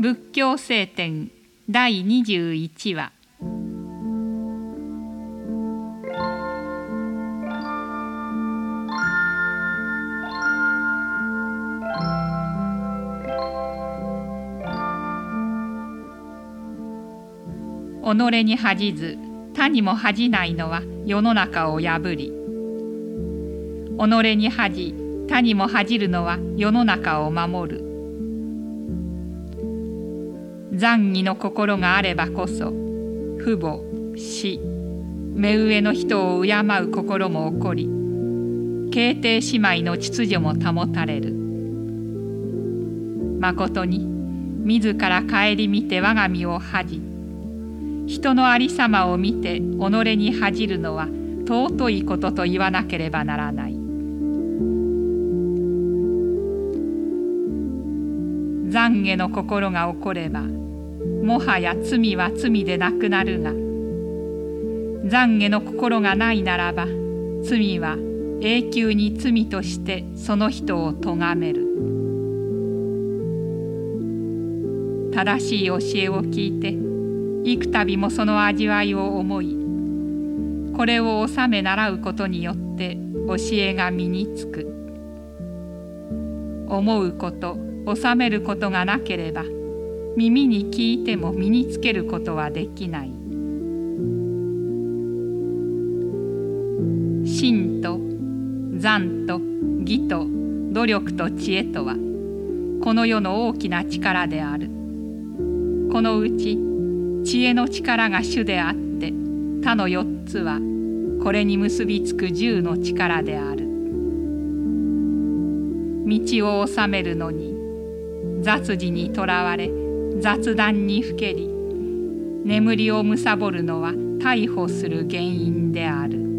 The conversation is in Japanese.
仏教聖典第21話。己に恥じず他にも恥じないのは世の中を破り。己に恥じ他にも恥じるのは世の中を守る。残儀の心があればこそ父母死目上の人を敬う心も起こり敬帝姉妹の秩序も保たれる。まことに自ら顧みて我が身を恥じ人のありさまを見て己に恥じるのは尊いことと言わなければならない。懺悔の心が起こればもはや罪は罪でなくなるが懺悔の心がないならば罪は永久に罪としてその人を咎める。正しい教えを聞いて幾度もその味わいを思いこれを収め習うことによって教えが身につく。思うこと収めることがなければ耳に聞いても身につけることはできない。真と残と義と努力と知恵とはこの世の大きな力である。このうち知恵の力が主であって他の四つはこれに結びつく十の力である。道を治めるのに雑事にとらわれ雑談にふけり眠りを貪るのは逮捕する原因である。